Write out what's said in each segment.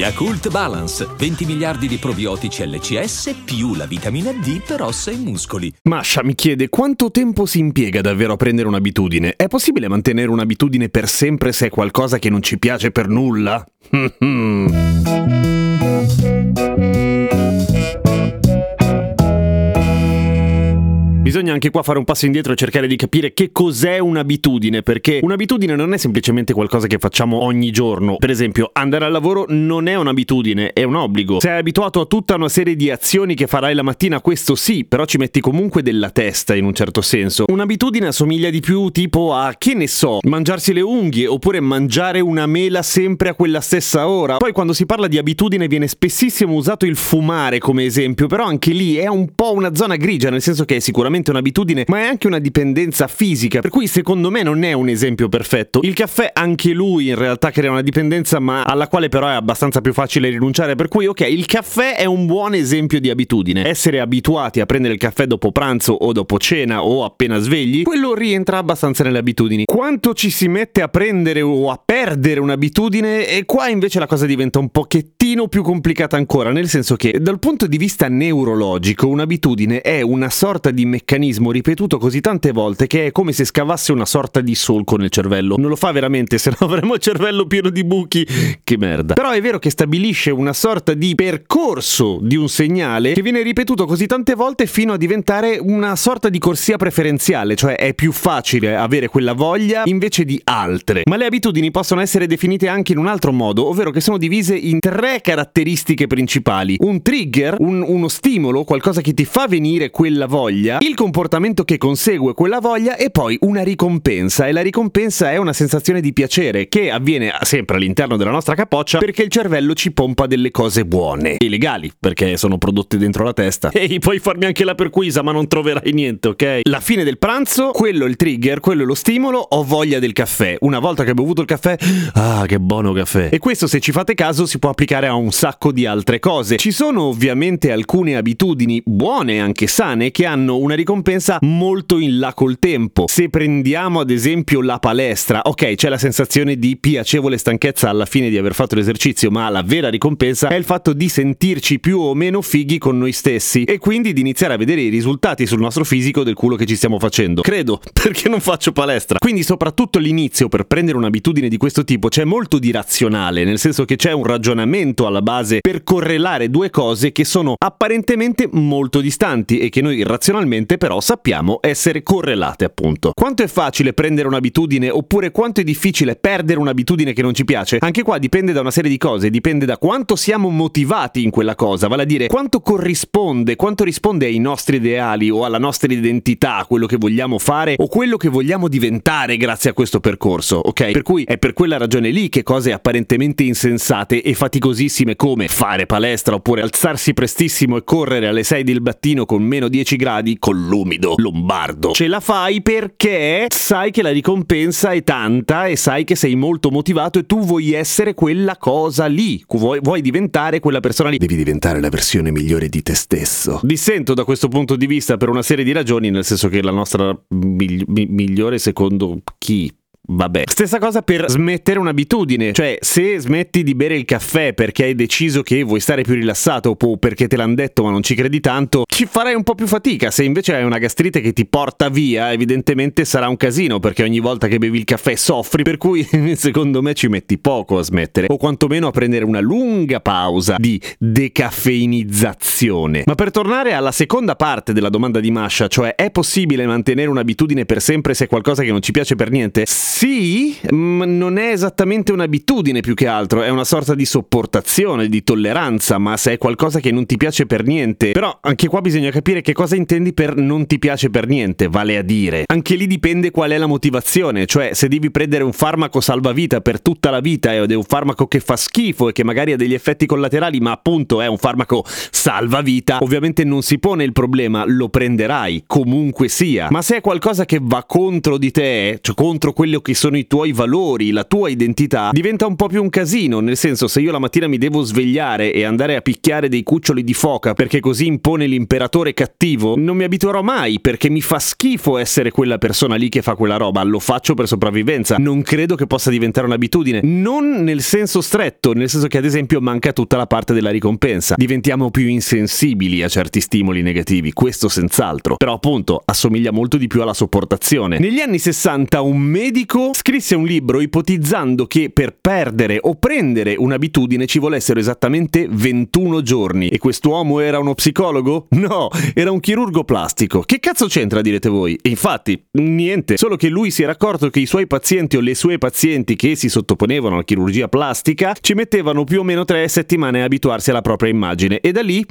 Yakult Balance, 20 miliardi di probiotici LCS più la vitamina D per ossa e muscoli. Masha mi chiede quanto tempo si impiega davvero a prendere un'abitudine? È possibile mantenere un'abitudine per sempre se è qualcosa che non ci piace per nulla? Bisogna anche qua fare un passo indietro e cercare di capire che cos'è un'abitudine, perché un'abitudine non è semplicemente qualcosa che facciamo ogni giorno. Per esempio, andare al lavoro non è un'abitudine, è un obbligo. Sei abituato a tutta una serie di azioni che farai la mattina, questo sì, però ci metti comunque della testa in un certo senso. Un'abitudine assomiglia di più tipo a, che ne so, mangiarsi le unghie oppure mangiare una mela sempre a quella stessa ora. Poi quando si parla di abitudine viene spessissimo usato il fumare come esempio, però anche lì è un po' una zona grigia, nel senso che è sicuramente un'abitudine, ma è anche una dipendenza fisica, per cui secondo me non è un esempio perfetto. Il caffè anche lui in realtà crea una dipendenza, ma alla quale però è abbastanza più facile rinunciare, per cui ok, il caffè è un buon esempio di abitudine. Essere abituati a prendere il caffè dopo pranzo o dopo cena o appena svegli, quello rientra abbastanza nelle abitudini. Quanto ci si mette a prendere o a perdere un'abitudine e qua invece la cosa diventa un pochettino più complicata ancora, nel senso che dal punto di vista neurologico un'abitudine è una sorta di meccanismo ripetuto così tante volte che è come se scavasse una sorta di solco nel cervello. Non lo fa veramente, se no avremo il cervello pieno di buchi. Che merda. Però è vero che stabilisce una sorta di percorso di un segnale che viene ripetuto così tante volte fino a diventare una sorta di corsia preferenziale, cioè è più facile avere quella voglia invece di altre. Ma le abitudini possono essere definite anche in un altro modo, ovvero che sono divise in tre caratteristiche principali. Un trigger, un, uno stimolo, qualcosa che ti fa venire quella voglia, il comportamento che consegue quella voglia e poi una ricompensa. E la ricompensa è una sensazione di piacere che avviene sempre all'interno della nostra capoccia perché il cervello ci pompa delle cose buone e legali perché sono prodotte dentro la testa. E puoi farmi anche la perquisa ma non troverai niente ok? La fine del pranzo quello è il trigger quello è lo stimolo ho voglia del caffè. Una volta che ho bevuto il caffè ah che buono caffè. E questo se ci fate caso si può applicare a un sacco di altre cose. Ci sono ovviamente alcune abitudini buone anche sane che hanno una ricompensa molto in là col tempo. Se prendiamo ad esempio la palestra, ok, c'è la sensazione di piacevole stanchezza alla fine di aver fatto l'esercizio, ma la vera ricompensa è il fatto di sentirci più o meno fighi con noi stessi e quindi di iniziare a vedere i risultati sul nostro fisico del culo che ci stiamo facendo. Credo, perché non faccio palestra. Quindi soprattutto l'inizio per prendere un'abitudine di questo tipo c'è molto di razionale, nel senso che c'è un ragionamento alla base per correlare due cose che sono apparentemente molto distanti e che noi irrazionalmente però sappiamo essere correlate appunto. Quanto è facile prendere un'abitudine oppure quanto è difficile perdere un'abitudine che non ci piace? Anche qua dipende da una serie di cose, dipende da quanto siamo motivati in quella cosa, vale a dire quanto corrisponde, quanto risponde ai nostri ideali o alla nostra identità, quello che vogliamo fare o quello che vogliamo diventare grazie a questo percorso, ok? Per cui è per quella ragione lì che cose apparentemente insensate e faticosissime come fare palestra oppure alzarsi prestissimo e correre alle 6 del mattino con meno 10 gradi con l'umido lombardo. Ce la fai perché sai che la ricompensa è tanta e sai che sei molto motivato e tu vuoi essere quella cosa lì. Vuoi, vuoi diventare quella persona lì. Devi diventare la versione migliore di te stesso. Dissento da questo punto di vista per una serie di ragioni, nel senso che la nostra migli- migliore secondo chi? Vabbè. Stessa cosa per smettere un'abitudine. Cioè, se smetti di bere il caffè perché hai deciso che vuoi stare più rilassato o perché te l'hanno detto ma non ci credi tanto, ci farai un po' più fatica. Se invece hai una gastrite che ti porta via, evidentemente sarà un casino perché ogni volta che bevi il caffè soffri, per cui secondo me ci metti poco a smettere. O quantomeno a prendere una lunga pausa di decaffeinizzazione. Ma per tornare alla seconda parte della domanda di Masha, cioè è possibile mantenere un'abitudine per sempre se è qualcosa che non ci piace per niente? Sì, ma non è esattamente un'abitudine più che altro, è una sorta di sopportazione, di tolleranza, ma se è qualcosa che non ti piace per niente. Però anche qua bisogna capire che cosa intendi per non ti piace per niente, vale a dire. Anche lì dipende qual è la motivazione, cioè se devi prendere un farmaco salvavita per tutta la vita ed è un farmaco che fa schifo e che magari ha degli effetti collaterali, ma appunto è un farmaco salvavita, ovviamente non si pone il problema, lo prenderai, comunque sia. Ma se è qualcosa che va contro di te, cioè contro quello quello che sono i tuoi valori, la tua identità, diventa un po' più un casino, nel senso se io la mattina mi devo svegliare e andare a picchiare dei cuccioli di foca perché così impone l'imperatore cattivo, non mi abituerò mai perché mi fa schifo essere quella persona lì che fa quella roba, lo faccio per sopravvivenza, non credo che possa diventare un'abitudine, non nel senso stretto, nel senso che ad esempio manca tutta la parte della ricompensa, diventiamo più insensibili a certi stimoli negativi, questo senz'altro, però appunto assomiglia molto di più alla sopportazione. Negli anni 60 un medico scrisse un libro ipotizzando che per perdere o prendere un'abitudine ci volessero esattamente 21 giorni e quest'uomo era uno psicologo? No, era un chirurgo plastico. Che cazzo c'entra direte voi? E infatti, niente, solo che lui si era accorto che i suoi pazienti o le sue pazienti che si sottoponevano alla chirurgia plastica ci mettevano più o meno tre settimane a abituarsi alla propria immagine e da lì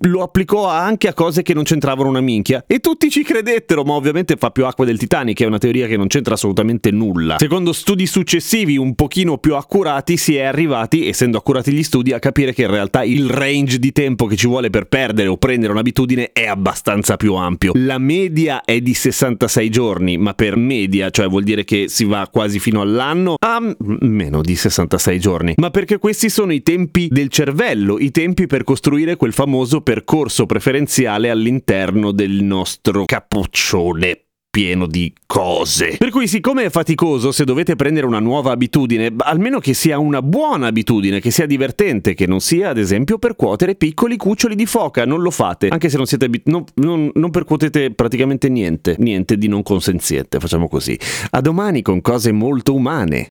lo applicò anche a cose che non c'entravano una minchia e tutti ci credettero, ma ovviamente fa più acqua del Titanic, è una teoria che non c'entra assolutamente nulla. Secondo studi successivi un pochino più accurati si è arrivati, essendo accurati gli studi, a capire che in realtà il range di tempo che ci vuole per perdere o prendere un'abitudine è abbastanza più ampio. La media è di 66 giorni, ma per media, cioè vuol dire che si va quasi fino all'anno, a meno di 66 giorni. Ma perché questi sono i tempi del cervello, i tempi per costruire quel famoso famoso percorso preferenziale all'interno del nostro cappuccione pieno di cose. Per cui siccome è faticoso, se dovete prendere una nuova abitudine, almeno che sia una buona abitudine, che sia divertente, che non sia ad esempio percuotere piccoli cuccioli di foca, non lo fate, anche se non siete abit- non, non, non percuotete praticamente niente, niente di non consenziente, facciamo così. A domani con cose molto umane.